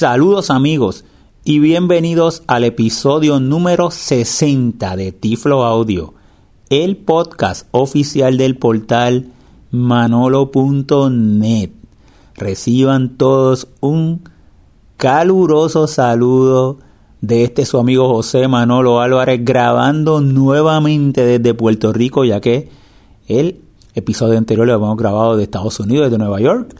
Saludos amigos y bienvenidos al episodio número 60 de Tiflo Audio, el podcast oficial del portal manolo.net. Reciban todos un caluroso saludo de este su amigo José Manolo Álvarez grabando nuevamente desde Puerto Rico ya que el episodio anterior lo hemos grabado de Estados Unidos, desde Nueva York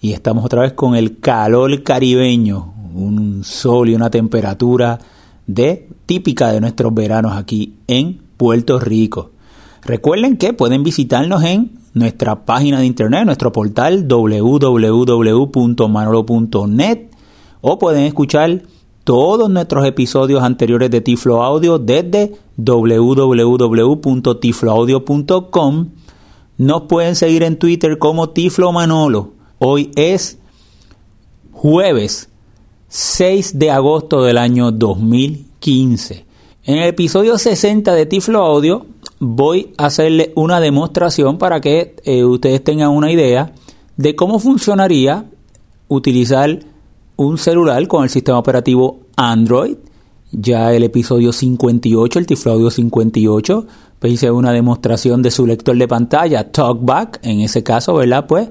y estamos otra vez con el calor caribeño, un sol y una temperatura de típica de nuestros veranos aquí en Puerto Rico. Recuerden que pueden visitarnos en nuestra página de internet, nuestro portal www.manolo.net o pueden escuchar todos nuestros episodios anteriores de Tiflo Audio desde www.tifloaudio.com. Nos pueden seguir en Twitter como Tiflo Manolo Hoy es jueves 6 de agosto del año 2015. En el episodio 60 de Tiflo Audio voy a hacerle una demostración para que eh, ustedes tengan una idea de cómo funcionaría utilizar un celular con el sistema operativo Android. Ya el episodio 58, el Tiflo Audio 58, pues hice una demostración de su lector de pantalla, TalkBack, en ese caso, ¿verdad? Pues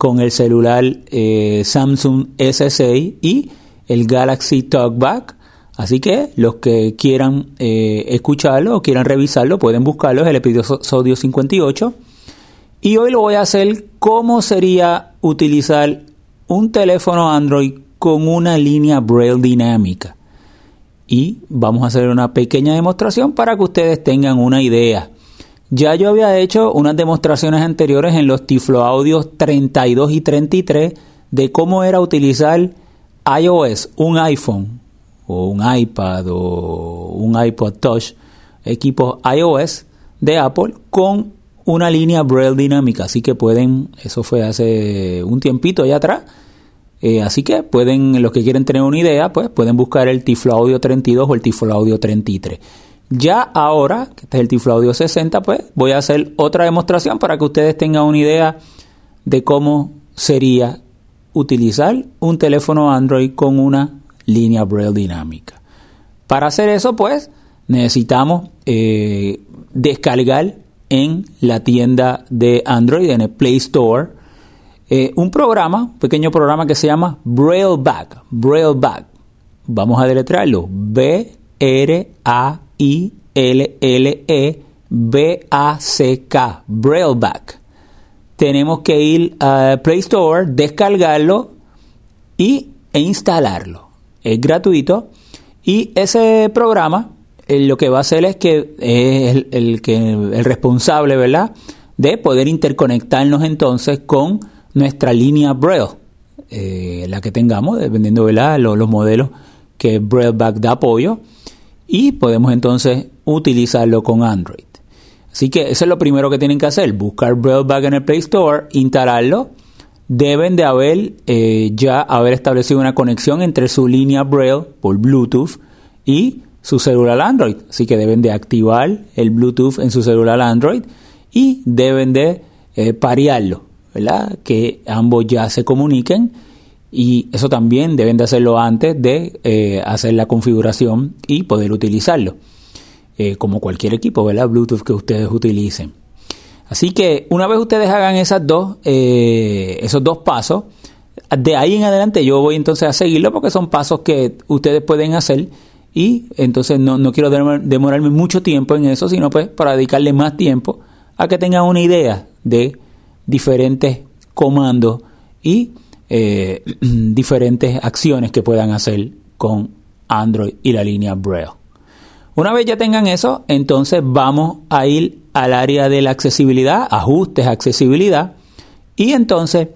con el celular eh, Samsung S6 y el Galaxy Talkback. Así que los que quieran eh, escucharlo o quieran revisarlo pueden buscarlo, es el episodio 58. Y hoy lo voy a hacer cómo sería utilizar un teléfono Android con una línea Braille dinámica. Y vamos a hacer una pequeña demostración para que ustedes tengan una idea. Ya yo había hecho unas demostraciones anteriores en los Tiflo Audios 32 y 33 de cómo era utilizar iOS, un iPhone o un iPad o un iPod Touch, equipo iOS de Apple con una línea Braille dinámica, así que pueden, eso fue hace un tiempito ya atrás, eh, así que pueden, los que quieren tener una idea, pues pueden buscar el Tiflo Audio 32 o el Tiflo Audio 33. Ya ahora, que este es el Tiflo Audio 60, pues voy a hacer otra demostración para que ustedes tengan una idea de cómo sería utilizar un teléfono Android con una línea Braille dinámica. Para hacer eso, pues, necesitamos eh, descargar en la tienda de Android, en el Play Store, eh, un programa, un pequeño programa que se llama BrailleBack. BrailleBack. Vamos a deletrearlo. B-R-A I-L-L-E-B-A-C-K, Brailleback. Tenemos que ir a Play Store, descargarlo y, e instalarlo. Es gratuito y ese programa eh, lo que va a hacer es que es el, que, el responsable, ¿verdad? De poder interconectarnos entonces con nuestra línea Braille, eh, la que tengamos, dependiendo, ¿verdad? Los, los modelos que Brailleback da apoyo y podemos entonces utilizarlo con Android. Así que eso es lo primero que tienen que hacer, buscar BrailleBack en el Play Store, instalarlo. Deben de haber eh, ya haber establecido una conexión entre su línea Braille por Bluetooth y su celular Android. Así que deben de activar el Bluetooth en su celular Android y deben de eh, parearlo, ¿verdad? Que ambos ya se comuniquen y eso también deben de hacerlo antes de eh, hacer la configuración y poder utilizarlo, eh, como cualquier equipo, ¿verdad? Bluetooth que ustedes utilicen. Así que una vez ustedes hagan esas dos, eh, esos dos pasos, de ahí en adelante yo voy entonces a seguirlo porque son pasos que ustedes pueden hacer y entonces no, no quiero demorarme mucho tiempo en eso, sino pues para dedicarle más tiempo a que tengan una idea de diferentes comandos y eh, diferentes acciones que puedan hacer con Android y la línea Braille. Una vez ya tengan eso, entonces vamos a ir al área de la accesibilidad, ajustes, accesibilidad, y entonces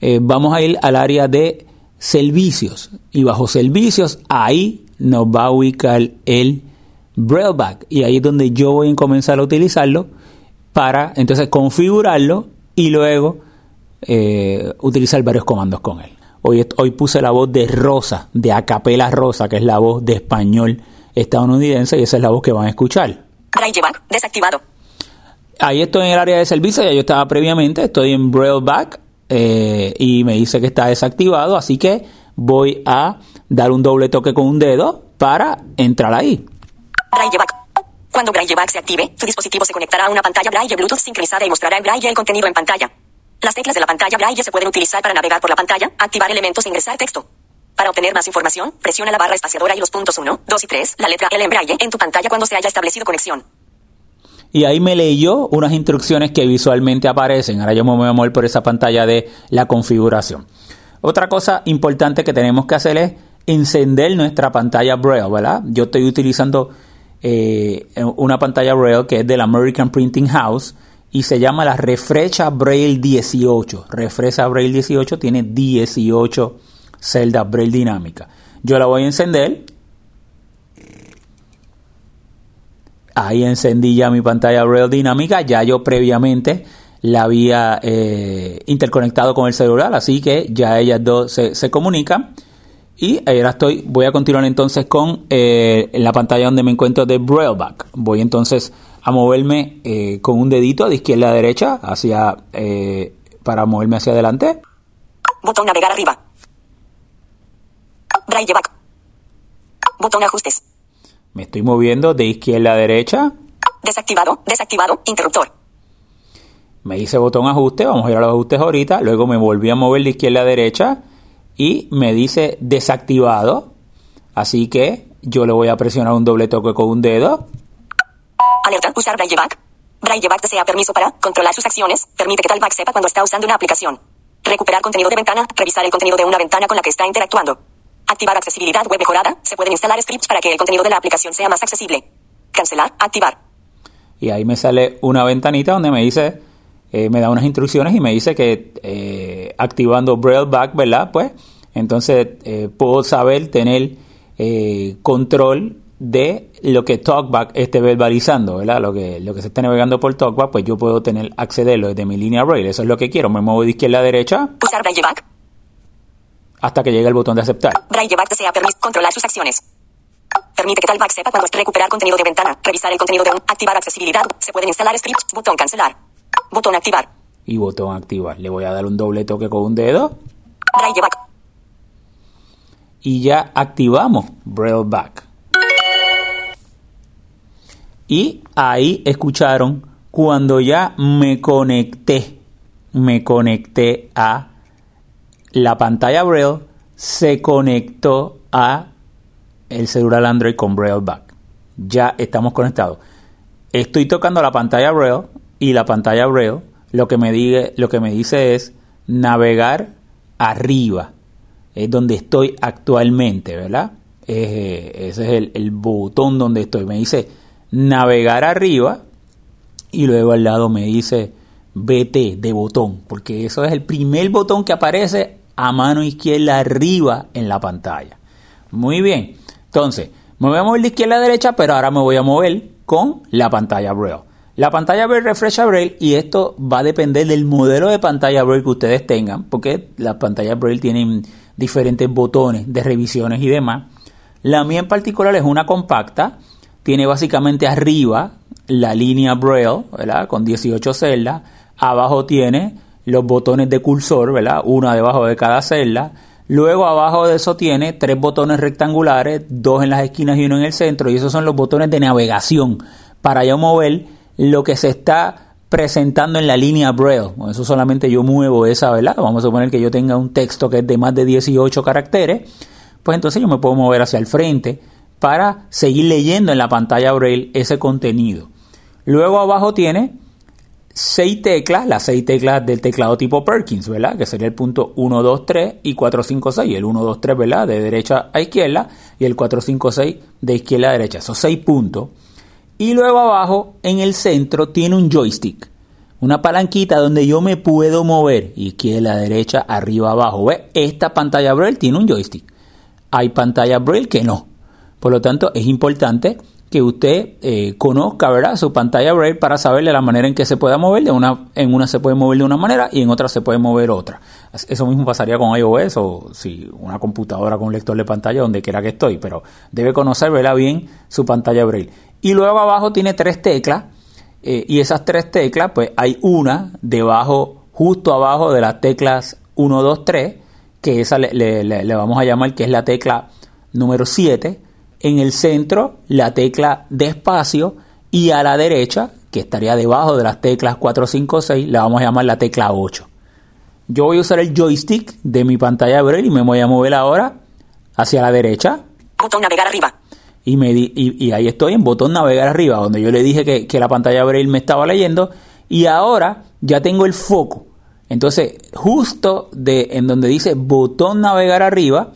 eh, vamos a ir al área de servicios. Y bajo servicios, ahí nos va a ubicar el Brailleback. Y ahí es donde yo voy a comenzar a utilizarlo para entonces configurarlo y luego eh, utilizar varios comandos con él. Hoy, hoy puse la voz de Rosa, de Acapela Rosa, que es la voz de español estadounidense y esa es la voz que van a escuchar. desactivado. Ahí estoy en el área de servicio, ya yo estaba previamente, estoy en Brailleback eh, y me dice que está desactivado, así que voy a dar un doble toque con un dedo para entrar ahí. Brailleback. Cuando Brailleback se active, tu dispositivo se conectará a una pantalla Braille Bluetooth sincronizada y mostrará en Braille el contenido en pantalla. Las teclas de la pantalla Braille se pueden utilizar para navegar por la pantalla, activar elementos e ingresar texto. Para obtener más información, presiona la barra espaciadora y los puntos 1, 2 y 3, la letra L en Braille, en tu pantalla cuando se haya establecido conexión. Y ahí me leyó unas instrucciones que visualmente aparecen. Ahora yo me voy a mover por esa pantalla de la configuración. Otra cosa importante que tenemos que hacer es encender nuestra pantalla Braille, ¿verdad? Yo estoy utilizando eh, una pantalla Braille que es del American Printing House y se llama la Refrecha Braille 18. Refrecha Braille 18 tiene 18 celdas Braille dinámicas. Yo la voy a encender Ahí encendí ya mi pantalla Braille dinámica, ya yo previamente la había eh, interconectado con el celular, así que ya ellas dos se, comunican. Y ahora estoy, voy a continuar entonces con eh, la pantalla donde me encuentro de Brailleback. Voy entonces a moverme eh, con un dedito de izquierda a derecha hacia para moverme hacia adelante. Botón navegar arriba. Brailleback. Botón ajustes. Me estoy moviendo de izquierda a derecha. Desactivado, desactivado, interruptor. Me dice botón ajuste, vamos a ir a los ajustes ahorita. Luego me volví a mover de izquierda a derecha y me dice desactivado. Así que yo le voy a presionar un doble toque con un dedo. Alerta, usar Brailleback. Brailleback desea permiso para controlar sus acciones, permite que Talback sepa cuando está usando una aplicación. Recuperar contenido de ventana, revisar el contenido de una ventana con la que está interactuando. Activar accesibilidad web mejorada. Se pueden instalar scripts para que el contenido de la aplicación sea más accesible. Cancelar, activar. Y ahí me sale una ventanita donde me dice, eh, me da unas instrucciones y me dice que eh, activando Braille Back, ¿verdad? Pues entonces eh, puedo saber tener control de lo que TalkBack esté verbalizando, ¿verdad? Lo que, lo que se está navegando por TalkBack, pues yo puedo tener accederlo desde mi línea Braille. Eso es lo que quiero. Me muevo de izquierda a derecha. Usar Braille Back hasta que llegue el botón de aceptar. Brailleback desea controlar sus acciones. Permite que Talback sepa cuando recuperar contenido de ventana, revisar el contenido de un, activar accesibilidad, se pueden instalar scripts, botón cancelar, botón activar. Y botón activar. Le voy a dar un doble toque con un dedo. Brailleback. Y ya activamos Brailleback. Y ahí escucharon cuando ya me conecté, me conecté a la pantalla Braille se conectó a el celular Android con Braille Back. Ya estamos conectados. Estoy tocando la pantalla Braille y la pantalla Braille lo que me, dice, lo que me dice es navegar arriba. Es donde estoy actualmente, ¿verdad? ese es el, el botón donde estoy. Me dice navegar arriba y luego al lado me dice BT de botón, porque eso es el primer botón que aparece a mano izquierda arriba en la pantalla. Muy bien. Entonces, me voy a mover de izquierda a derecha, pero ahora me voy a mover con la pantalla Braille. La pantalla Braille refresca Braille y esto va a depender del modelo de pantalla Braille que ustedes tengan, porque las pantallas Braille tienen diferentes botones de revisiones y demás. La mía en particular es una compacta, tiene básicamente arriba la línea Braille, ¿verdad? Con 18 celdas, abajo tiene los botones de cursor, ¿verdad? Una debajo de cada celda. Luego abajo de eso tiene tres botones rectangulares, dos en las esquinas y uno en el centro, y esos son los botones de navegación para yo mover lo que se está presentando en la línea Braille. Eso solamente yo muevo esa, ¿verdad? Vamos a suponer que yo tenga un texto que es de más de 18 caracteres, pues entonces yo me puedo mover hacia el frente para seguir leyendo en la pantalla Braille ese contenido. Luego abajo tiene seis teclas, las seis teclas del teclado tipo Perkins, ¿verdad? Que sería el punto 1, 2, 3 y 4, 5, 6. El 1, 2, 3, ¿verdad? De derecha a izquierda y el 4, 5, 6 de izquierda a derecha. Esos seis puntos. Y luego abajo, en el centro, tiene un joystick. Una palanquita donde yo me puedo mover. Izquierda, derecha, arriba, abajo. ¿Ve? Esta pantalla Braille tiene un joystick. Hay pantallas Braille que no. Por lo tanto, es importante que usted eh, conozca ¿verdad? su pantalla Braille para saberle la manera en que se pueda mover. De una, en una se puede mover de una manera y en otra se puede mover otra. Eso mismo pasaría con iOS o si una computadora con un lector de pantalla donde quiera que estoy, pero debe conocer bien su pantalla Braille. Y luego abajo tiene tres teclas eh, y esas tres teclas, pues hay una debajo, justo abajo de las teclas 1, 2, 3 que esa le, le- vamos a llamar que es la tecla número 7. En el centro, la tecla de espacio. Y a la derecha, que estaría debajo de las teclas 4, 5, 6, la vamos a llamar la tecla 8. Yo voy a usar el joystick de mi pantalla braille y me voy a mover ahora hacia la derecha. Botón navegar arriba. Y, me di- y, y ahí estoy en botón navegar arriba, donde yo le dije que, que la pantalla braille me estaba leyendo. Y ahora ya tengo el foco. Entonces, justo de, en donde dice botón navegar arriba,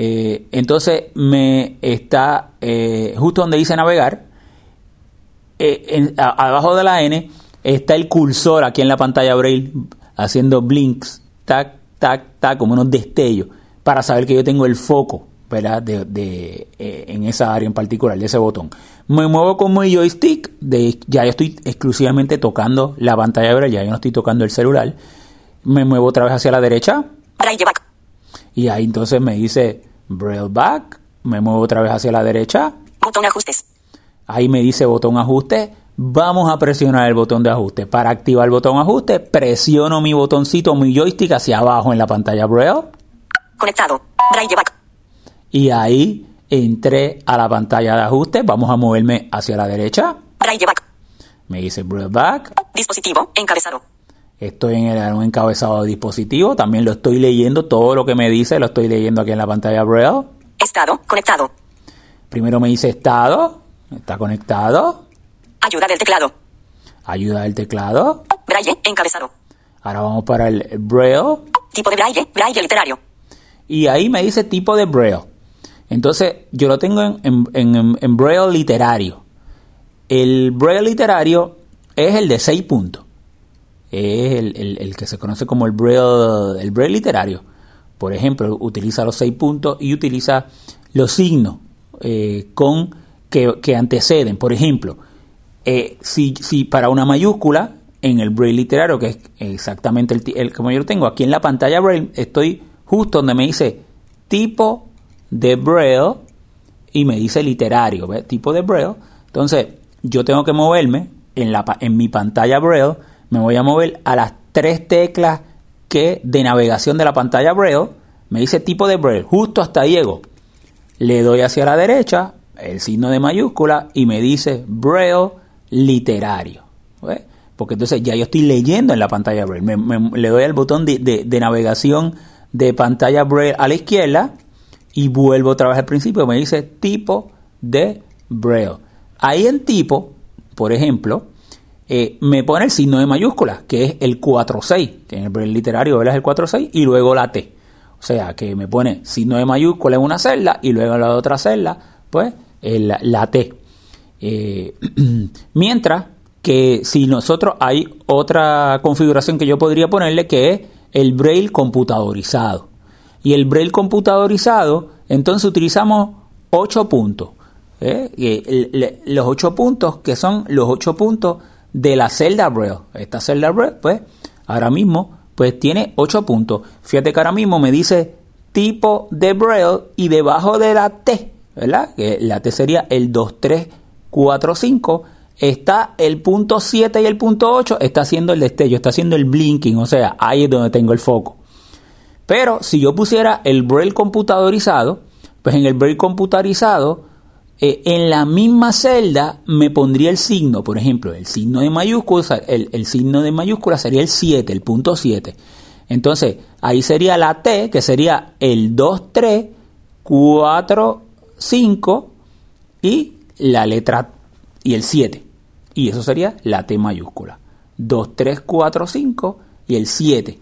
eh, entonces me está eh, justo donde dice navegar, eh, en- a- abajo de la N está el cursor aquí en la pantalla braille haciendo blinks, tac, tac, tac, como unos destellos, para saber que yo tengo el foco, ¿verdad? De, de, en esa área en particular, de ese botón. Me muevo con mi joystick, de, ya yo estoy exclusivamente tocando la pantalla braille, ya yo no estoy tocando el celular. Me muevo otra vez hacia la derecha, y ahí entonces me dice Braille back, me muevo otra vez hacia la derecha, Botón ajustes. Ahí me dice botón ajuste. Vamos a presionar el botón de ajuste. Para activar el botón ajuste, presiono mi botoncito, mi joystick hacia abajo en la pantalla Braille. Conectado. Braille back. Y ahí entré a la pantalla de ajuste. Vamos a moverme hacia la derecha. Braille back. Me dice Braille back. Dispositivo. Encabezado. Estoy en el un encabezado de dispositivo. También lo estoy leyendo. Todo lo que me dice lo estoy leyendo aquí en la pantalla Braille. Estado. Conectado. Primero me dice estado. Está conectado. Ayuda del teclado. Ayuda del teclado. Braille. Encabezado. Ahora vamos para el Braille. Tipo de braille. Braille literario. y ahí me dice tipo de braille. Entonces, yo lo tengo en, en- en- en braille literario. El braille literario es el de 6 puntos. Es el, el- que se conoce como el braille, el braille literario. Por ejemplo, utiliza los 6 puntos y utiliza los signos eh, con que, que anteceden. Por ejemplo, eh, si, si para una mayúscula en el braille literario, que es exactamente el, el- como yo lo tengo aquí en la pantalla braille, estoy justo donde me dice tipo de braille y me dice literario, ¿ves? tipo de braille. Entonces, yo tengo que moverme en, la, en mi pantalla braille, me voy a mover a las tres teclas que de navegación de la pantalla braille, me dice tipo de braille, justo hasta llego. Le doy hacia la derecha, el signo de mayúscula, y me dice Braille literario. ¿Ves? Porque entonces ya yo estoy leyendo en la pantalla Braille. Le doy al botón de, de- de navegación de pantalla Braille a la izquierda y vuelvo otra vez al principio. Me dice tipo de Braille. Ahí en tipo, por ejemplo, eh, me pone el signo de mayúscula, que es el 4-6, que en el Braille literario es el 4-6, y luego la T. O sea, que me pone signo de mayúscula en una celda y luego en la otra celda, pues, el- la T. Eh, mientras que si nosotros hay otra configuración que yo podría ponerle que es el braille computadorizado. Y el braille computadorizado, entonces utilizamos 8 puntos. ¿eh? Los 8 puntos que son los 8 puntos de la celda braille. Esta celda braille, pues, ahora mismo, pues tiene 8 puntos. Fíjate que ahora mismo me dice tipo de braille y debajo de la T, ¿verdad? Que la T sería el 2, 3, 4, 5. Está el punto 7 y el punto 8, está haciendo el destello, está haciendo el blinking, o sea, ahí es donde tengo el foco. Pero si yo pusiera el braille computadorizado, pues en el braille computadorizado, eh, en la misma celda me pondría el signo, por ejemplo, el signo de mayúscula, el, el signo de mayúscula sería el 7, el punto 7. Entonces, ahí sería la T, que sería el 2, 3, 4, 5 y la letra y el 7. Y eso sería la T mayúscula. 2, 3, 4, 5 y el 7.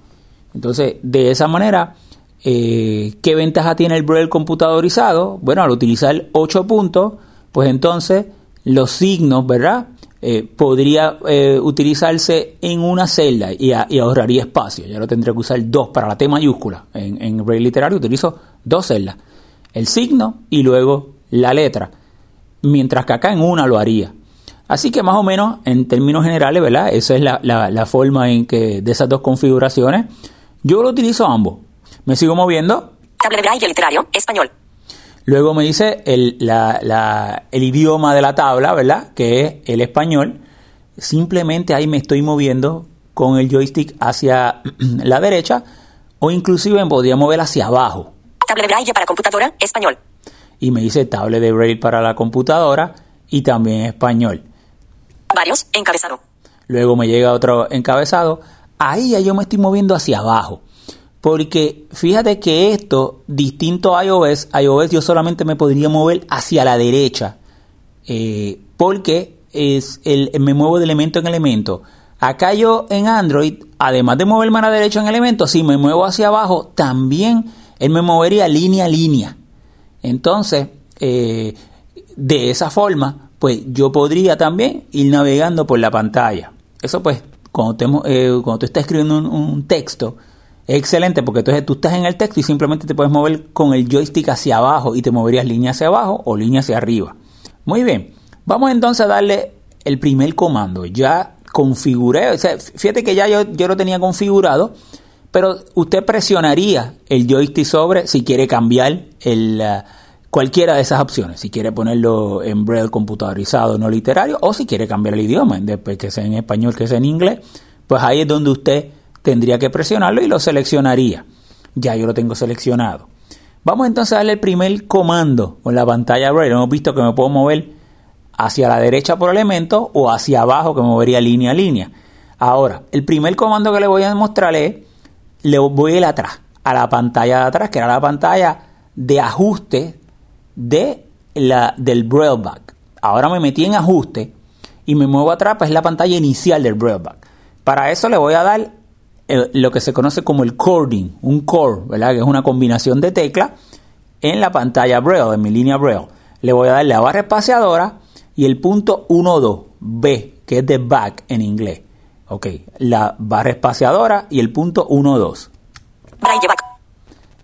Entonces, de esa manera, eh, ¿qué ventaja tiene el braille computadorizado? Bueno, al utilizar 8 puntos, pues entonces los signos, ¿verdad? Eh, podría eh, utilizarse en una celda y, ahorraría espacio. Ya lo tendría que usar dos para la T mayúscula. En, en braille literario utilizo dos celdas. El signo y luego la letra. Mientras que acá en una lo haría. Así que más o menos, en términos generales, ¿verdad? Esa es la- la forma en que de esas dos configuraciones. Yo lo utilizo ambos. Me sigo moviendo. Tabla de braille literario. Español. Luego me dice el, la- la- el idioma de la tabla, ¿verdad? Que es el español. Simplemente ahí me estoy moviendo con el joystick hacia la derecha o inclusive me podría mover hacia abajo. Tablet de braille para computadora, español. Y me dice tablet de braille para la computadora y también español. Varios, encabezado. Luego me llega otro encabezado. Ahí ya yo me estoy moviendo hacia abajo. Porque fíjate que esto, distinto a iOS, iOS yo solamente me podría mover hacia la derecha. eh, porque es el, me muevo de elemento en elemento. Acá yo en Android, además de moverme a la derecha en elemento, si me muevo hacia abajo, también él me movería línea a línea. Entonces, eh, de esa forma, pues yo podría también ir navegando por la pantalla. Eso pues, cuando, te, eh, cuando tú estás escribiendo un, un, texto, excelente porque entonces tú estás en el texto y simplemente te puedes mover con el joystick hacia abajo y te moverías línea hacia abajo o línea hacia arriba. Muy bien, vamos entonces a darle el primer comando. Ya configuré, fíjate que ya yo, yo lo tenía configurado, pero usted presionaría el joystick sobre si quiere cambiar el, uh, cualquiera de esas opciones, si quiere ponerlo en braille computadorizado no literario o si quiere cambiar el idioma, después que sea en español, que sea en inglés, pues ahí es donde usted tendría que presionarlo y lo seleccionaría. Ya yo lo tengo seleccionado. Vamos entonces a darle el primer comando con la pantalla braille. Hemos visto que me puedo mover hacia la derecha por elemento o hacia abajo que movería línea a línea. Ahora, el primer comando que le voy a mostrar es, le voy a ir atrás, a la pantalla de atrás, que era la pantalla de ajuste de la, del Brailleback. Ahora me metí en ajuste y me muevo atrás, pues es la pantalla inicial del Brailleback. Para eso le voy a dar lo que se conoce como el cording, un core, ¿verdad? Que es una combinación de teclas en la pantalla Braille, en mi línea Braille. Le voy a dar la barra espaciadora y el punto 1-2, B, que es de back en inglés. Ok, la barra espaciadora y el punto 1-2. Braille back.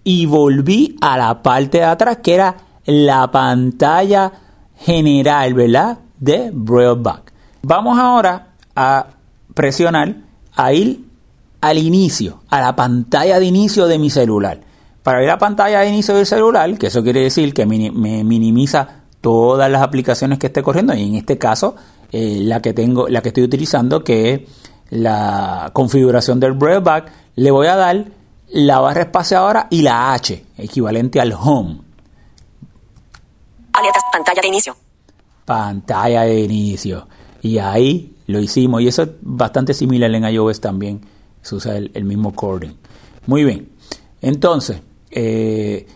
Y volví a la parte de atrás, que era la pantalla general, ¿verdad? De Brailleback. Vamos ahora a presionar, a ir al inicio, a la pantalla de inicio de mi celular. Para ir a la pantalla de inicio del celular, que eso quiere decir que me minimiza todas las aplicaciones que esté corriendo y en este caso eh, la que tengo la que estoy utilizando que es la configuración del Brailleback le voy a dar la barra espaciadora y la H equivalente al home pantalla de inicio. pantalla de inicio y ahí lo hicimos y eso es bastante similar en iOS también se usa el, mismo cording muy bien entonces eh,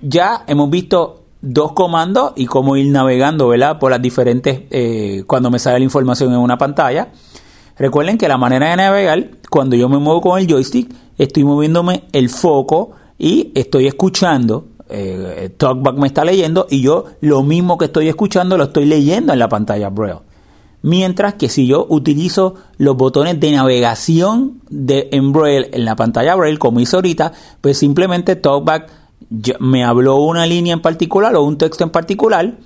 ya hemos visto dos comandos y cómo ir navegando, ¿verdad? Por las diferentes, eh, cuando me sale la información en una pantalla. Recuerden que la manera de navegar, cuando yo me muevo con el joystick, estoy moviéndome el foco y estoy escuchando, eh, TalkBack me está leyendo y yo lo mismo que estoy escuchando lo estoy leyendo en la pantalla Braille. Mientras que si yo utilizo los botones de navegación de en Braille en la pantalla Braille, como hice ahorita, pues simplemente TalkBack me habló una línea en particular o un texto en particular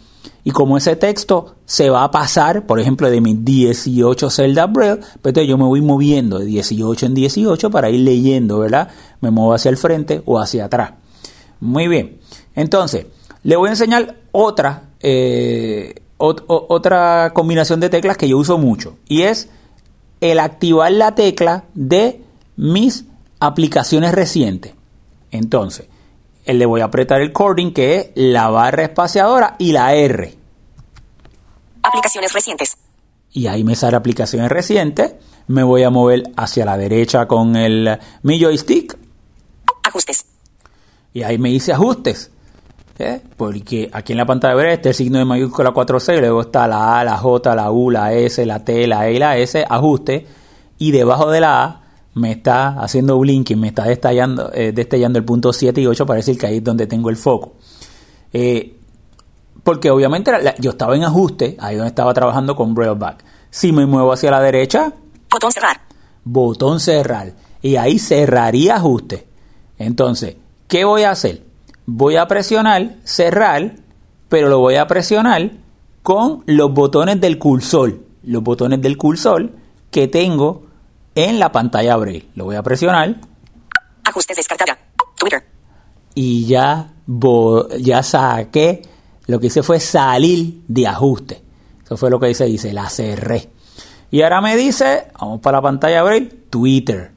y como ese texto se va a pasar, por ejemplo, de mis 18 celdas Braille, pues entonces yo me voy moviendo de 18 en 18 para ir leyendo, ¿verdad? Me muevo hacia el frente o hacia atrás. Muy bien. Entonces, le voy a enseñar otra, eh, ot otra combinación de teclas que yo uso mucho y es el activar la tecla de mis aplicaciones recientes. Entonces, le voy a apretar el cording que es la barra espaciadora y la R. Aplicaciones recientes. Y ahí me sale aplicaciones recientes. Me voy a mover hacia la derecha con el mi joystick. Ajustes. Y ahí me dice ajustes. ¿Eh? Porque aquí en la pantalla verde está el signo de mayúscula 4C, luego está la A, la J, la U, la S, la T, la E y la S, ajuste. Y debajo de la A me está haciendo blinking, me está destellando, eh, destellando el punto 7 y 8 para decir que ahí es donde tengo el foco. Eh, porque obviamente la, yo estaba en ajuste, ahí donde estaba trabajando con Brailleback. Si me muevo hacia la derecha, botón cerrar. Botón cerrar. Y ahí cerraría ajuste. Entonces, ¿qué voy a hacer? Voy a presionar cerrar, pero lo voy a presionar con los botones del cursor. Los botones del cursor que tengo en la pantalla Braille. Lo voy a presionar. Ajustes descartada. Twitter. Y ya, ya saqué. Lo que hice fue salir de ajuste. Eso fue lo que dice, dice, la cerré. Y ahora me dice, vamos para la pantalla Braille, Twitter.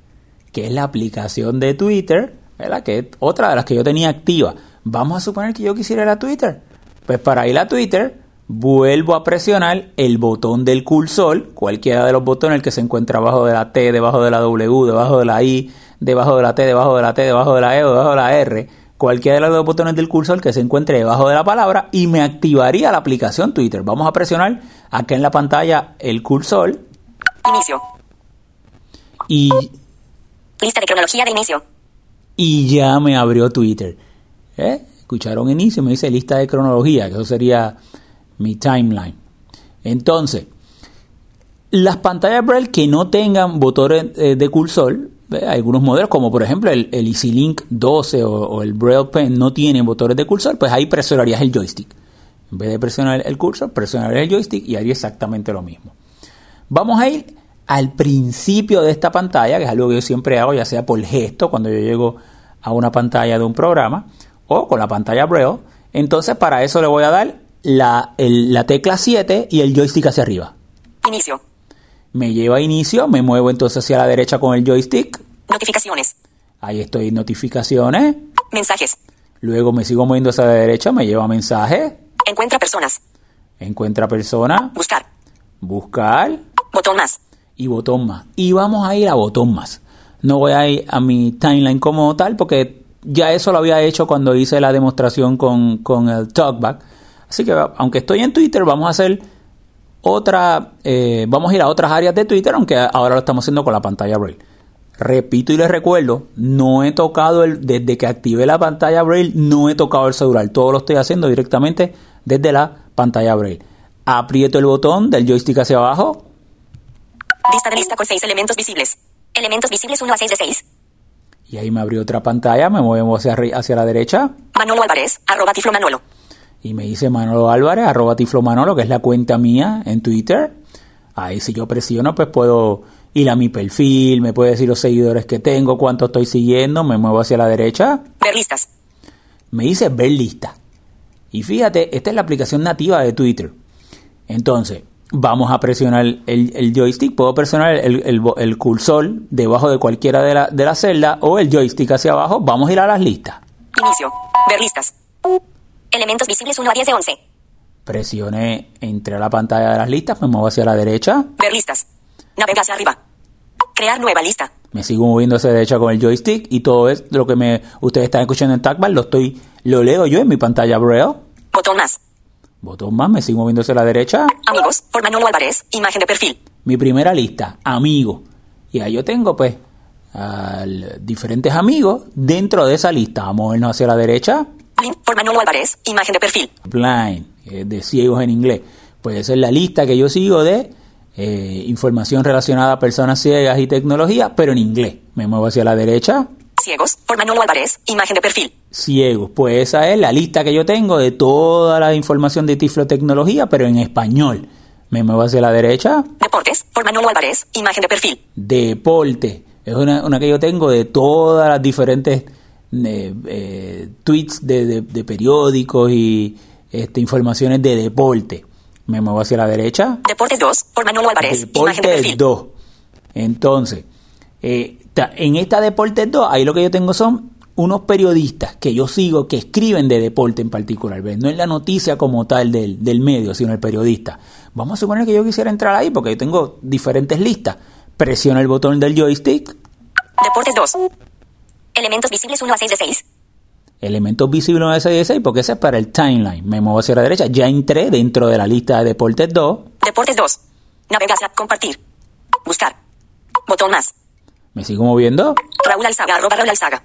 Que es la aplicación de Twitter ¿verdad? Que es otra de las que yo tenía activa. Vamos a suponer que yo quisiera ir a Twitter. Pues para ir a Twitter, vuelvo a presionar el botón del cursor, cualquiera de los botones que se encuentra abajo de la T, debajo de la W, debajo de la I, debajo de la T, debajo de la T, debajo de la E o debajo de la R, cualquiera de los dos botones del cursor que se encuentre debajo de la palabra y me activaría la aplicación Twitter. Vamos a presionar acá en la pantalla el cursor. Inicio. Y, Lista de cronología de inicio. Y ya me abrió Twitter. ¿Eh? Escucharon inicio, me dice lista de cronología, que eso sería mi timeline. Entonces, las pantallas Braille que no tengan botones eh, de cursor, algunos modelos, como por ejemplo el, el EasyLink 12 o, o, el Braille Pen, no tienen botones de cursor, pues ahí presionarías el joystick. En vez de presionar el cursor, presionarías el joystick y haría exactamente lo mismo. Vamos a ir al principio de esta pantalla, que es algo que yo siempre hago, ya sea por gesto, cuando yo llego a una pantalla de un programa, o con la pantalla Braille. Entonces, para eso le voy a dar la, el, la tecla 7 y el joystick hacia arriba. Inicio. Me lleva a inicio, me muevo entonces hacia la derecha con el joystick. Notificaciones. Ahí estoy, notificaciones. Mensajes. Luego me sigo moviendo hacia la derecha, me lleva a mensajes. Encuentra personas. Encuentra persona, Buscar. buscar Botón más. Y botón más. Y vamos a ir a botón más. No voy a ir a mi timeline como tal porque ya eso lo había hecho cuando hice la demostración con, con el talkback. Así que aunque estoy en Twitter, vamos a hacer otra, eh, vamos a ir a otras áreas de Twitter, aunque ahora lo estamos haciendo con la pantalla Braille. Repito y les recuerdo, no he tocado el, desde que activé la pantalla Braille, no he tocado el celular. Todo lo estoy haciendo directamente desde la pantalla Braille. Aprieto el botón del joystick hacia abajo, Lista de lista con seis elementos visibles. Elementos visibles 1 a 6 de 6. Y ahí me abrió otra pantalla, me muevo hacia, hacia la derecha Manolo Álvarez, arroba Tiflo Manolo. y me dice Manolo Álvarez, arroba Tiflo Manolo, que es la cuenta mía en Twitter. Ahí si yo presiono, pues puedo ir a mi perfil, me puede decir los seguidores que tengo, cuánto estoy siguiendo, me muevo hacia la derecha, Ver listas. me dice ver lista. Y fíjate, esta es la aplicación nativa de Twitter. Entonces, vamos a presionar el, el joystick, puedo presionar el, el- el cursor debajo de cualquiera de la, de la celda o el joystick hacia abajo, vamos a ir a las listas. Inicio. Ver listas. Elementos visibles 1 a 10 de 11. Presioné, entré a la pantalla de las listas, me muevo hacia la derecha, Ver listas. Navega hacia arriba. Crear nueva lista. me sigo moviendo hacia la derecha con el joystick y todo es lo que me ustedes están escuchando en Tagbar, lo estoy, lo leo yo en mi pantalla Braille. Botón más. Botón más, me sigo moviendo hacia la derecha. Amigos, por Manolo Álvarez. Imagen de perfil. Mi primera lista, amigos. Y ahí yo tengo pues al- diferentes amigos dentro de esa lista. Vamos a movernos hacia la derecha. Link por Manolo Álvarez. Imagen de perfil. blind, de ciegos en inglés. Pues esa es la lista que yo sigo de eh, información relacionada a personas ciegas y tecnología, pero en inglés. Me muevo hacia la derecha, Ciegos, por Manolo Álvarez. Imagen de perfil. ciegos. Pues esa es la lista que yo tengo de toda la información de Tiflo Tecnología, pero en español. Me muevo hacia la derecha, Deportes, por Manolo Álvarez. Imagen de perfil. deporte. Es una, una que yo tengo de todas las diferentes eh, eh, tweets de, de- de periódicos y este, informaciones de deporte. Me muevo hacia la derecha, Deportes 2, por Manolo Álvarez. Imagen de Deportes perfil. 2. Entonces, eh, en esta Deportes 2, ahí lo que yo tengo son unos periodistas que yo sigo que escriben de deporte en particular. ¿ves? No es la noticia como tal del, del medio, sino el periodista. Vamos a suponer que yo quisiera entrar ahí porque yo tengo diferentes listas. Presiono el botón del joystick, Deportes 2. Elementos visibles 1 a 6 de 6. elementos visibles 1 de 6 de 6, porque ese es para el timeline. Me muevo hacia la derecha, ya entré dentro de la lista de Deportes 2. Deportes 2. Navega hacia compartir. Buscar. Botón más. Me sigo moviendo. Raúl Alzaga, arroba Raúl Alzaga.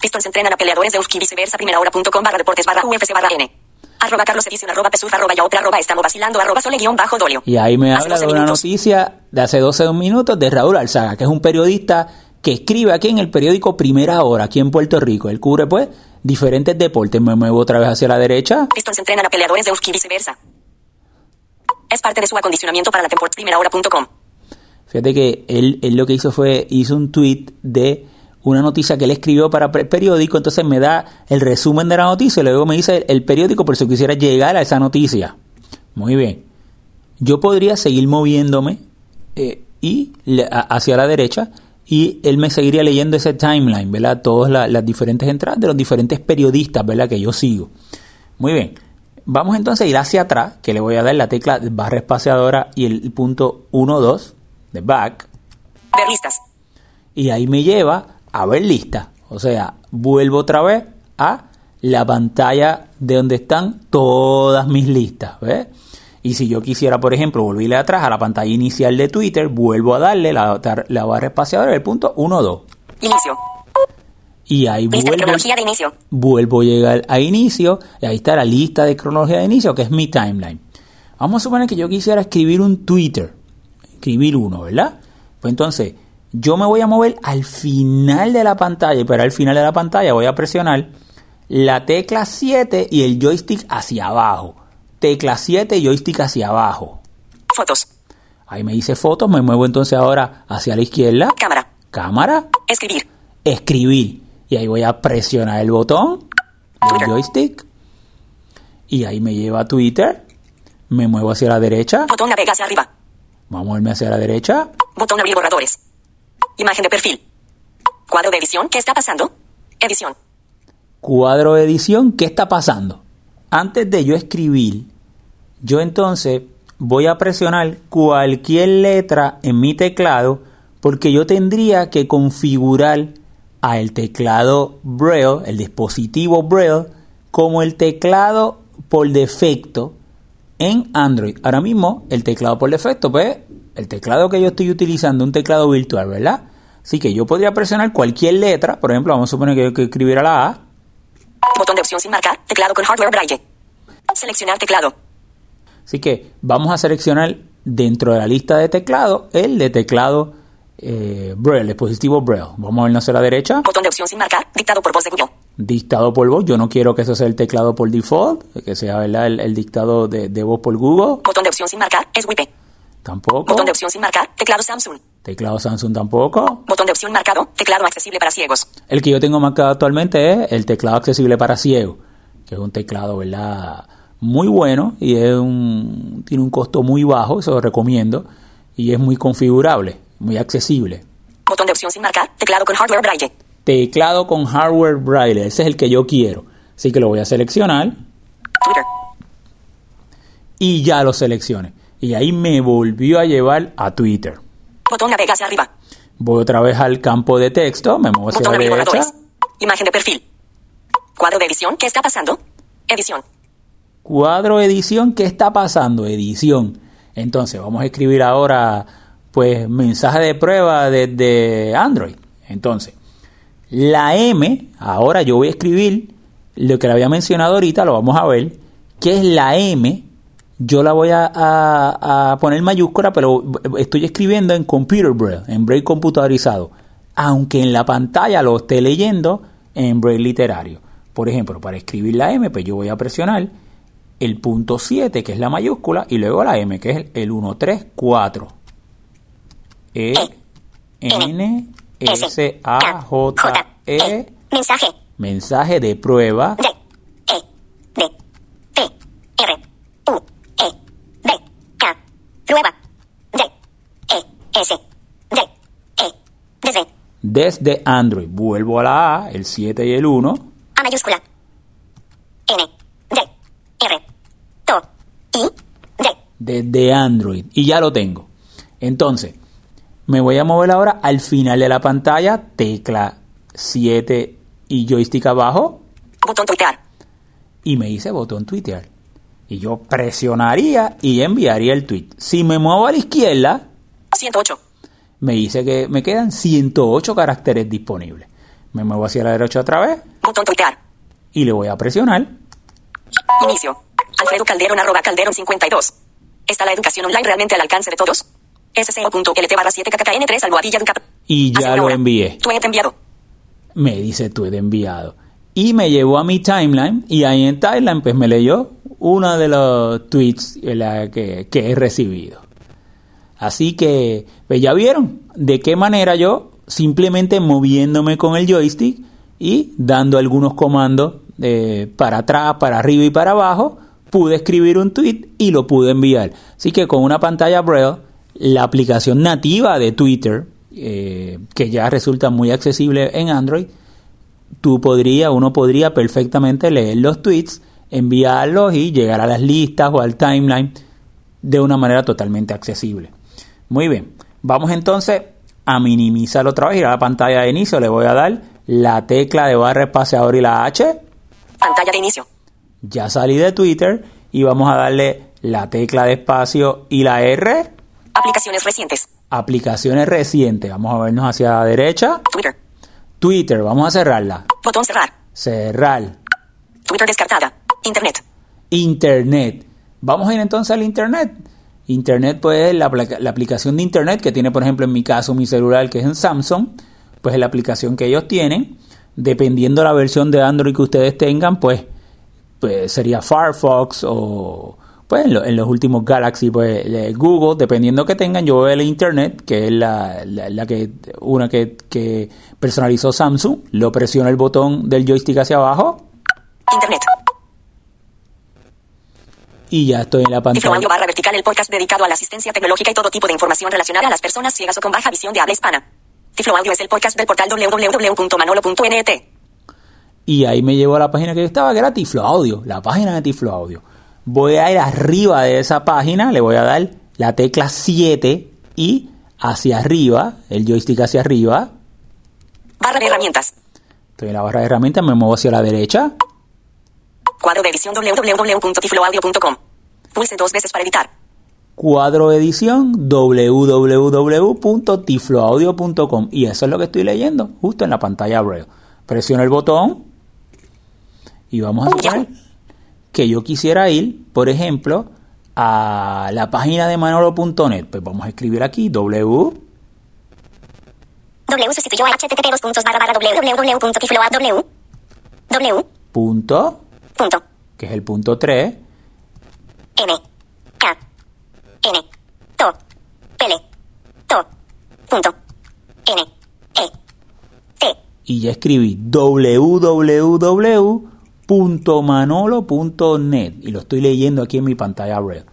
Pistons entrenan a peleadores de Uski viceversa primera hora.com barra deportes barra UFC barra N. Arroba Carlos Edición, arroba Pesur, arroba Yaopra, arroba estamos vacilando, arroba sole guion bajo dolio. Y ahí me habla 12 de una minutos. noticia de hace 12 minutos de Raúl Alzaga, que es un periodista que escribe aquí en el periódico Primera Hora, aquí en Puerto Rico. Él cubre, pues, diferentes deportes. Me muevo otra vez hacia la derecha. Pistons entrenan a peleadores de Uski viceversa. Es parte de su acondicionamiento para la temporada primera hora.com. Fíjate que él, lo que hizo fue, hizo un tweet de una noticia que él escribió para periódico, entonces me da el resumen de la noticia y luego me dice el periódico por si quisiera llegar a esa noticia. Muy bien. Yo podría seguir moviéndome eh, y hacia la derecha y él me seguiría leyendo ese timeline, ¿verdad? Todas la- las diferentes entradas de los diferentes periodistas, ¿verdad? Que yo sigo. Muy bien. Vamos entonces a ir hacia atrás, que le voy a dar la tecla barra espaciadora y el punto 1, 2 de back, Ver listas. y ahí me lleva a ver lista. O sea, vuelvo otra vez a la pantalla de donde están todas mis listas, ¿ves? Y si yo quisiera, por ejemplo, volverle atrás a la pantalla inicial de Twitter, vuelvo a darle la, la barra espaciadora del punto 1, 2. Inicio. Y ahí Lista de vuelvo, cronología de inicio. vuelvo a llegar a inicio, y ahí está la lista de cronología de inicio, que es mi timeline. Vamos a suponer que yo quisiera escribir un Twitter, escribir uno, ¿verdad? Pues entonces, yo me voy a mover al final de la pantalla, para el final de la pantalla voy a presionar la tecla 7 y el joystick hacia abajo. Tecla 7 y joystick hacia abajo. Fotos. Ahí me dice fotos, me muevo entonces ahora hacia la izquierda. Cámara. Cámara, Escribir. escribir. Y ahí voy a presionar el botón del joystick. Y ahí me lleva a Twitter. Me muevo hacia la derecha. Botón navega hacia arriba. Vamos a moverme hacia la derecha. Botón abrir borradores. Imagen de perfil. Cuadro de edición. ¿Qué está pasando? Edición. Cuadro de edición. ¿Qué está pasando? Antes de yo escribir, yo entonces voy a presionar cualquier letra en mi teclado porque yo tendría que configurar a el teclado Braille, el dispositivo Braille, como el teclado por defecto en Android. Ahora mismo, el teclado por defecto, pues, el teclado que yo estoy utilizando, un teclado virtual, ¿verdad? Así que yo podría presionar cualquier letra, por ejemplo, vamos a suponer que yo quiero escribir a la A, Botón de opción sin marcar. Teclado con hardware braille. Seleccionar teclado. Así que vamos a seleccionar dentro de la lista de teclado el de teclado eh, Braille, el dispositivo Braille. Vamos a vernos hacia la derecha. Botón de opción sin marcar. Dictado por voz de Google. Dictado por voz. Yo no quiero que eso sea el teclado por default, que sea ¿verdad? El, el dictado de, de voz por Google. Botón de opción sin marcar. Es WIP. Tampoco. Botón de opción sin marcar. Teclado Samsung. Teclado Samsung tampoco. Botón de opción marcado. Teclado accesible para ciegos. El que yo tengo marcado actualmente es el teclado accesible para ciegos, que es un teclado, ¿verdad? Muy bueno y es un, tiene un costo muy bajo, eso lo recomiendo, y es muy configurable, muy accesible. Botón de opción sin marcar. Teclado con hardware braille. Teclado con hardware braille, ese es el que yo quiero. Así que lo voy a seleccionar Twitter. y ya lo seleccioné. Y ahí me volvió a llevar a Twitter. Botón navega hacia arriba. Voy otra vez al campo de texto, me muevo hacia Botón la derecha. Imagen de perfil. Cuadro de edición. ¿Qué está pasando? Edición. Cuadro edición, ¿qué está pasando? Edición. Entonces, vamos a escribir ahora, pues, mensaje de prueba desde Android. Entonces, la M, ahora yo voy a escribir lo que le había mencionado ahorita, lo vamos a ver, que es la M. Yo la voy a, poner mayúscula, pero estoy escribiendo en Computer Braille, en Braille computarizado, aunque en la pantalla lo esté leyendo en Braille literario. Por ejemplo, para escribir la M, pues yo voy a presionar el punto 7, que es la mayúscula, y luego la M, que es el, el 1, 3, 4. E, N, S, A, J, E, Mensaje. mensaje de prueba, D. E. D. P. R. U. E. B. K. Prueba. D. E. S. D. E. Desde. desde Android. Vuelvo a la A, el 7 y el 1, A mayúscula. N. D. R. To. I. D. desde Android, y ya lo tengo. Entonces, me voy a mover ahora al final de la pantalla, tecla 7 y joystick abajo, Botón tuitear. y me dice botón Twitter. Y yo presionaría y enviaría el tweet. Si me muevo a la izquierda, 108. me dice que me quedan 108 caracteres disponibles. Me muevo hacia la derecha otra vez Botón tuitear. y le voy a presionar. Inicio. Alfredo Calderón arroba Calderón 52. ¿Está la educación online realmente al alcance de todos? sco.lt barra 7 kkn 3 almohadilla. Y ya lo envié. Tweet enviado. Me dice tweet enviado. Y me llevó a mi timeline y ahí en timeline pues me leyó uno de los tweets que, que he recibido. Así que pues ya vieron de qué manera yo simplemente moviéndome con el joystick y dando algunos comandos eh, para atrás, para arriba y para abajo, pude escribir un tweet y lo pude enviar. Así que con una pantalla Braille, la aplicación nativa de Twitter eh, que ya resulta muy accesible en Android, tú podría, uno podría perfectamente leer los tweets, enviarlos y llegar a las listas o al timeline de una manera totalmente accesible. Muy bien, vamos entonces a minimizar otra vez, ir a la pantalla de inicio, le voy a dar la tecla de barra espaciador y la H. Pantalla de inicio. Ya salí de Twitter y vamos a darle la tecla de espacio y la R. Aplicaciones recientes. Aplicaciones recientes. Vamos a vernos hacia la derecha. Twitter. Twitter, vamos a cerrarla. Botón cerrar. Cerrar. Twitter descartada. Internet. Internet. Vamos a ir entonces al Internet. Internet, pues, la, la aplicación de Internet que tiene, por ejemplo, en mi caso, mi celular, que es en Samsung, pues es la aplicación que ellos tienen. Dependiendo la versión de Android que ustedes tengan, pues, pues sería Firefox o, pues, en, lo- en los últimos Galaxy, pues, eh, Google, dependiendo que tengan, yo veo el Internet, que es la, la- la que, una que, que personalizó Samsung, lo presiono el botón del joystick hacia abajo Internet. y ya estoy en la pantalla. Audio barra vertical el podcast dedicado a la asistencia tecnológica y todo tipo de información relacionada a las personas ciegas o con baja visión de habla hispana. Tiflo Audio es el podcast del portal www.manolo.net. Y ahí me llevó a la página que yo estaba, que era Tiflo Audio, la página de Tiflo Audio. Voy a ir arriba de esa página, le voy a dar la tecla 7 y hacia arriba, el joystick hacia arriba. Barra de herramientas. Estoy en la barra de herramientas, me muevo hacia la derecha. Cuadro de edición www.tifloaudio.com. Pulse dos veces para editar. Cuadro de edición www.tifloaudio.com y eso es lo que estoy leyendo justo en la pantalla Braille. Presiono el botón y vamos a que yo quisiera ir, por ejemplo, a la página de manolo.net. Pues vamos a escribir aquí w. W sustituyó a http dos puntos barra barra www.tifloaudio w punto, punto. Que es el punto 3, m k n to pele to punto n e t. Y ya escribí www.manolo.net y lo estoy leyendo aquí en mi pantalla Braille.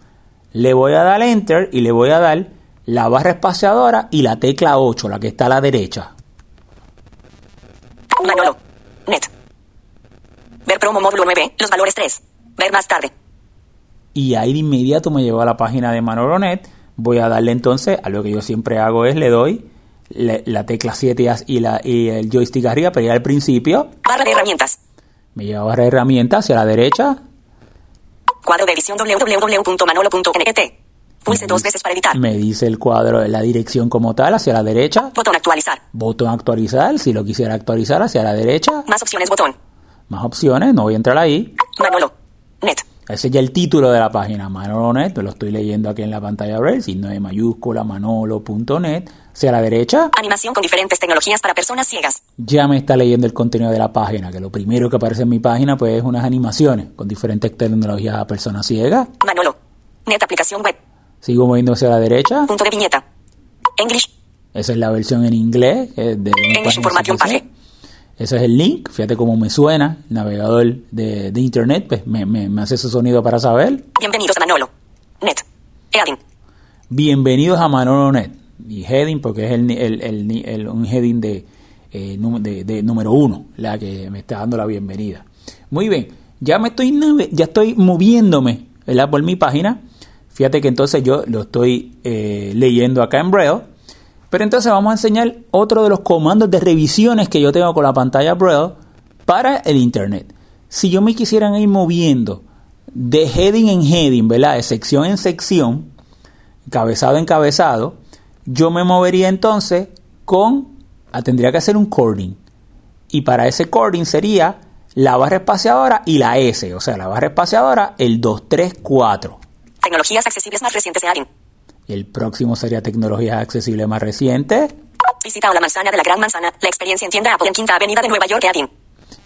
Le voy a dar enter y le voy a dar la barra espaciadora y la tecla 8, la que está a la derecha. Manolo. Net. Ver promo módulo 9. Los valores 3. Ver más tarde. Y ahí de inmediato me llevó a la página de Manolo.net. Voy a darle entonces, a lo que yo siempre hago es le doy la tecla 7 y, la, y el joystick arriba, pero ya al principio Barra de herramientas. Me lleva a barra de herramientas hacia la derecha. Cuadro de edición www.manolo.net. Pulse dos veces para editar. Me dice el cuadro, la dirección como tal, hacia la derecha. Botón actualizar. Botón actualizar, si lo quisiera actualizar hacia la derecha. Más opciones botón. Más opciones, no voy a entrar ahí. Manolo. Net. Ese es ya el título de la página, Manolo.net, lo estoy leyendo aquí en la pantalla Braille, signo de mayúscula, manolo.net. Hacia la derecha, Animación con diferentes tecnologías para personas ciegas. ya me está leyendo el contenido de la página, que lo primero que aparece en mi página pues es unas animaciones con diferentes tecnologías a personas ciegas. Manolo. Net aplicación web. Sigo moviendo hacia la derecha, Punto de viñeta. English. esa es la versión en inglés de English Information. Page. Ese es el link, fíjate cómo me suena, el navegador de, de internet, pues me, me- me hace ese sonido para saber. Bienvenidos a Manolo. Net. Eadin. Bienvenidos a Manolo.net. Y heading, porque es el, ni- el- el ni- el- un heading de, eh, de, de número uno, la que me está dando la bienvenida. Muy bien, ya me estoy ya estoy moviéndome ¿verdad? por mi página. Fíjate que entonces yo lo estoy eh, leyendo acá en Braille. Pero entonces vamos a enseñar otro de los comandos de revisiones que yo tengo con la pantalla Braille para el Internet. Si yo me quisiera ir moviendo de heading en heading, ¿verdad? De sección en sección, cabezado en cabezado, yo me movería entonces con, ah, tendría que hacer un cording. Y para ese cording sería la barra espaciadora y la S, o sea, la barra espaciadora, el 2, 3, 4. Tecnologías accesibles más recientes de Eadin. El próximo sería tecnologías accesibles más recientes. Visita a la manzana de la Gran Manzana. La experiencia en tienda Apple en Quinta Avenida de Nueva York, Eadin.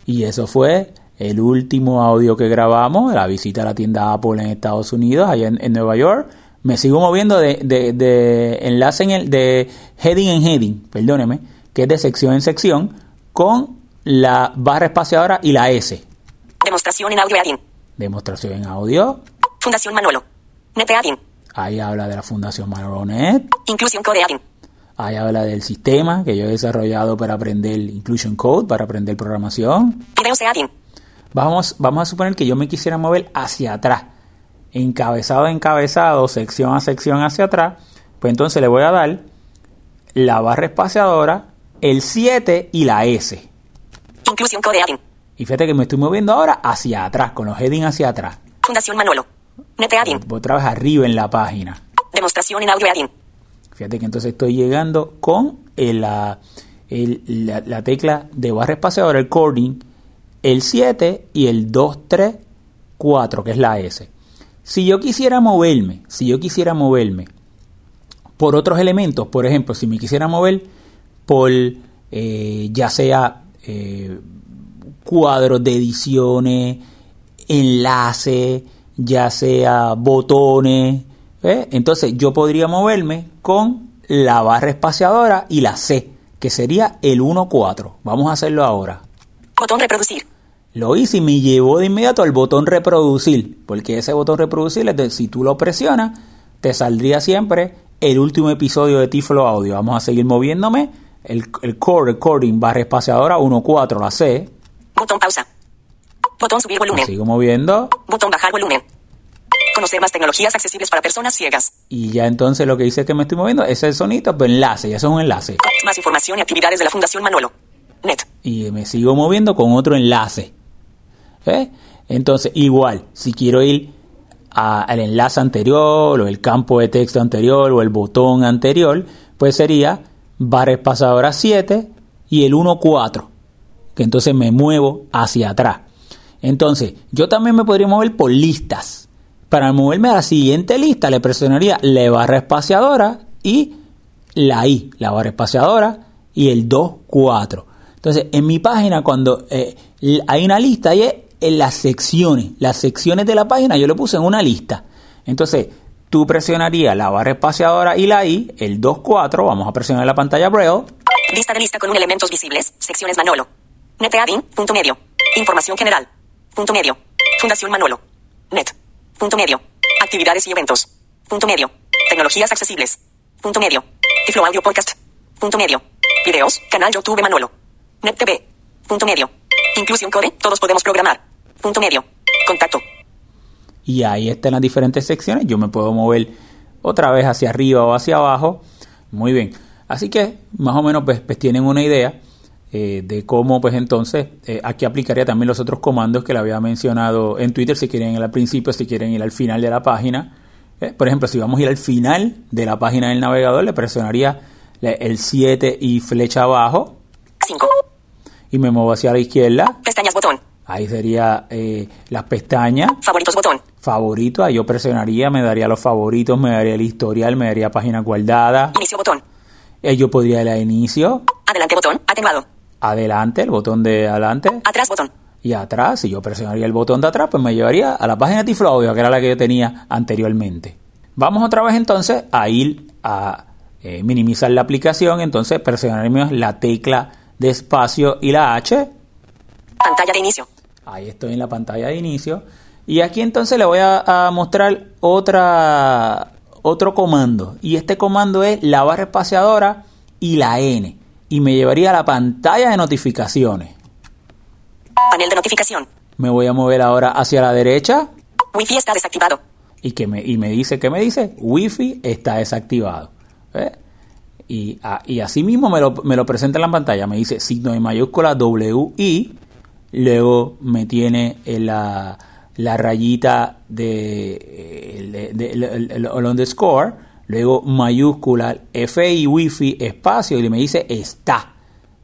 Y eso fue el último audio que grabamos, la visita a la tienda Apple en Estados Unidos, allá en, en Nueva York. Me sigo moviendo de, de- de enlace en el, de heading en heading, perdóneme, que es de sección en sección, con la barra espaciadora y la S. Demostración en audio Eadin. Demostración en audio. Fundación Manolo. Net Eadin. Ahí habla de la Fundación Manolo.net. Inclusión Code Eadin. Ahí habla del sistema que yo he desarrollado para aprender Inclusion Code, para aprender programación. Videos. Vamos, vamos a suponer que yo me quisiera mover hacia atrás, encabezado a encabezado, sección a sección hacia atrás. Pues entonces le voy a dar la barra espaciadora, el 7 y la S. Inclusión Code. Y fíjate que me estoy moviendo ahora hacia atrás, con los headings hacia atrás. Fundación Manolo. Net de add-in. Voy otra vez arriba en la página. Demostración en audio. Fíjate que entonces estoy llegando con el, la, el- la, la tecla de barra espaciadora, el coding, el 7 y el 2, 3, 4, que es la S. Si yo quisiera moverme, si yo quisiera moverme por otros elementos, por ejemplo, si me quisiera mover por eh, ya sea eh, cuadros de ediciones, enlace, ya sea botones, ¿eh? entonces yo podría moverme con la barra espaciadora y la C, que sería el 1-4. Vamos a hacerlo ahora. Botón reproducir. Lo hice y me llevó de inmediato al botón reproducir, porque ese botón reproducir, es de- si tú lo presionas, te saldría siempre el último episodio de Tiflo Audio. Vamos a seguir moviéndome. El, el core recording barra espaciadora 1.4, la C. Botón pausa. Botón subir Me volumen. sigo moviendo. Botón bajar volumen. Conocer más tecnologías accesibles para personas ciegas. Y ya entonces lo que dice que me estoy moviendo es el sonito, pues enlace, ya eso es un enlace. Más información y actividades de la Fundación Manolo. Net. y me sigo moviendo con otro enlace. ¿Eh? Entonces, igual, si quiero ir a- al enlace anterior, o el campo de texto anterior, o el botón anterior, pues sería barra espaciadora 7 y el 1.4, que entonces me muevo hacia atrás. Entonces, yo también me podría mover por listas. Para moverme a la siguiente lista, le presionaría la barra espaciadora y la I, la barra espaciadora y el 2, 4. Entonces, en mi página, cuando eh, hay una lista, y es en las secciones. Las secciones de la página yo lo puse en una lista. Entonces, tú presionarías la barra espaciadora y la I, el 2, 4, vamos a presionar la pantalla Braille, Lista de lista con un elementos visibles. Secciones Manolo. Net de add-in. Punto medio. Información general. Punto medio. Fundación Manolo. Net. Punto medio. Actividades y eventos. Punto medio. Tecnologías accesibles. Punto medio. Tiflo Audio Podcast. Punto medio. Videos. Canal YouTube Manolo. Net TV. Punto medio. Inclusión Code. Todos podemos programar. Punto medio. Contacto. y ahí están las diferentes secciones. Yo me puedo mover otra vez hacia arriba o hacia abajo. Muy bien. Así que más o menos pues, pues tienen una idea eh, de cómo pues entonces eh, aquí aplicaría también los otros comandos que le había mencionado en Twitter si quieren ir al principio, si quieren ir al final de la página. Eh, por ejemplo, si vamos a ir al final de la página del navegador, le presionaría el 7 y flecha abajo 5. y me muevo hacia la izquierda. Pestañas botón. Ahí sería las pestañas Favoritos botón. favorito, ahí yo presionaría, me daría los favoritos, me daría el historial, me daría página guardada. Inicio botón. Yo podría ir a inicio, Adelante botón. Atenuado. Adelante, el botón de adelante, Atrás botón. y atrás, si yo presionaría el botón de atrás, pues me llevaría a la página de Tiflo Audio, que era la que yo tenía anteriormente. Vamos otra vez entonces a ir a eh, minimizar la aplicación, entonces presionaremos la tecla de espacio y la H, Pantalla de inicio. Ahí estoy en la pantalla de inicio. Y aquí entonces le voy a, a mostrar otra, otro comando. Y este comando es la barra espaciadora y la N. Y me llevaría a la pantalla de notificaciones. Panel de notificación. Me voy a mover ahora hacia la derecha. Wi-Fi está desactivado. Y, que me, y me dice, ¿qué me dice? Wi-Fi está desactivado. ¿Ves? Y, a- y así mismo me lo, me lo presenta en la pantalla. Me dice signo de mayúscula WI. Luego me tiene en la, la rayita de, de, de- el- el- el underscore. Luego mayúscula FI Wi-Fi espacio. Y me dice está.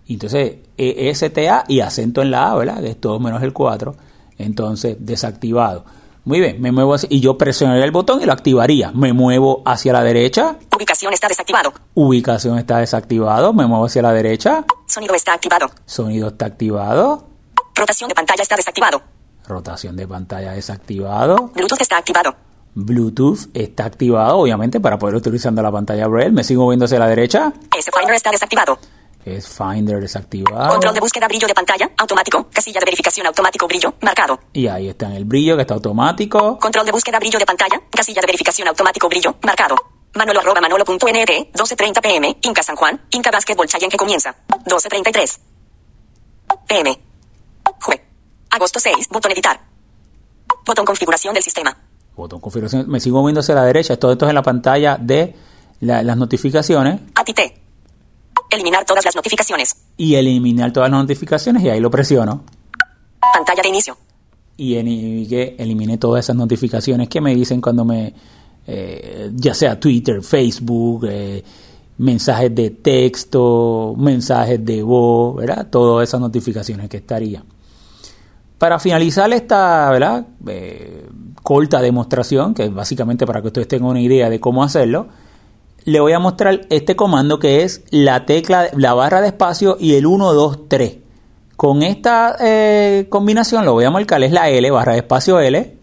Y Entonces, E- STA y acento en la A, ¿verdad? Que es todo menos el 4. Entonces, desactivado. Muy bien, me muevo así y yo presionaría el botón y lo activaría. Me muevo hacia la derecha. Ubicación está desactivado. Ubicación está desactivado. Me muevo hacia la derecha. Sonido está activado. Sonido está activado. Rotación de pantalla está desactivado. Rotación de pantalla desactivado. Bluetooth está activado. Bluetooth está activado, obviamente, para poder utilizando la pantalla Braille. Me sigo moviendo hacia la derecha. S-Finder está desactivado. Es Finder desactivado. Control de búsqueda brillo de pantalla automático. Casilla de verificación automático brillo marcado. Y ahí está en el brillo que está automático. Control de búsqueda brillo de pantalla. Casilla de verificación automático brillo marcado. Manolo arroba manolo.net, 12.30 pm, Inca San Juan, Inca Basketball Challenge que comienza. 12.33 pm. Jue. Agosto 6, botón editar. Botón configuración del sistema. Botón configuración. Me sigo moviendo hacia la derecha. Todo esto es en la pantalla de la- las notificaciones. ATT. Eliminar todas las notificaciones. Y eliminar todas las notificaciones. Y ahí lo presiono. Pantalla de inicio. y en- que elimine todas esas notificaciones que me dicen cuando me, eh, ya sea Twitter, Facebook, eh, mensajes de texto, mensajes de voz, ¿verdad? Todas esas notificaciones que estaría. Para finalizar esta, ¿verdad? Eh, corta demostración, que es básicamente para que ustedes tengan una idea de cómo hacerlo, le voy a mostrar este comando que es la tecla, la barra de espacio y el 1, 2, 3. Con esta eh, combinación lo voy a marcar, es la L, barra de espacio L,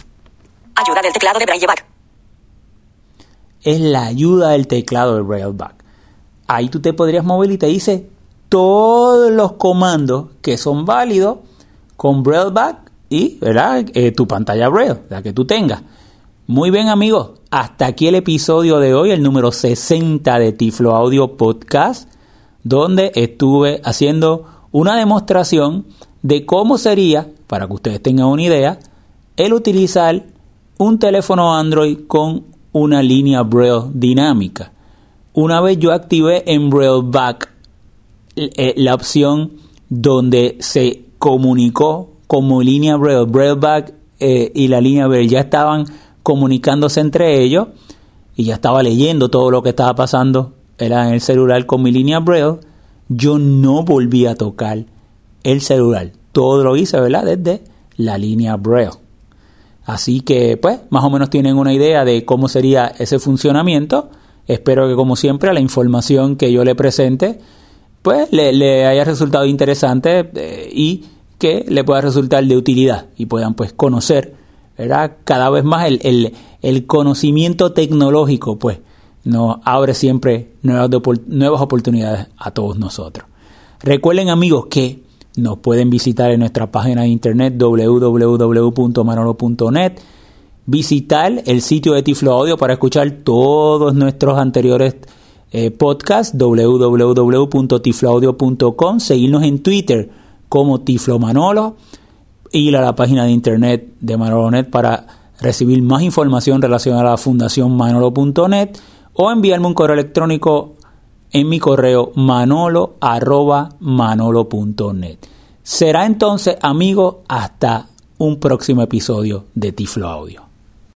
Ayuda del teclado de Braille Back. es la ayuda del teclado de Railback. Ahí tú te podrías mover y te dice todos los comandos que son válidos con Brailleback y ¿verdad? Eh, tu pantalla Braille, la que tú tengas. Muy bien amigos, hasta aquí el episodio de hoy, el número 60 de Tiflo Audio Podcast, donde estuve haciendo una demostración de cómo sería, para que ustedes tengan una idea, el utilizar un teléfono Android con una línea Braille dinámica. Una vez yo activé en Brailleback eh, la opción donde se comunicó como línea Braille, Brailleback eh, y la línea Braille ya estaban comunicándose entre ellos y ya estaba leyendo todo lo que estaba pasando era en el celular con mi línea Braille, yo no volví a tocar el celular. Todo lo hice, ¿verdad? Desde la línea Braille. Así que, pues, más o menos tienen una idea de cómo sería ese funcionamiento. Espero que, como siempre, la información que yo le presente, pues, le, haya resultado interesante eh, y que le pueda resultar de utilidad y puedan, pues, conocer, ¿verdad? Cada vez más el, el, el conocimiento tecnológico, pues, nos abre siempre nuevas, nuevas oportunidades a todos nosotros. Recuerden, amigos, que nos pueden visitar en nuestra página de internet www.manolo.net, visitar el sitio de Tiflo Audio para escuchar todos nuestros anteriores eh, podcasts, www.tifloaudio.com, seguirnos en Twitter como Tiflo Manolo, ir a la página de internet de Manolonet para recibir más información relacionada a la fundación manolo.net o enviarme un correo electrónico en mi correo manolo arroba manolo.net. Será entonces, amigos, hasta un próximo episodio de Tiflo Audio.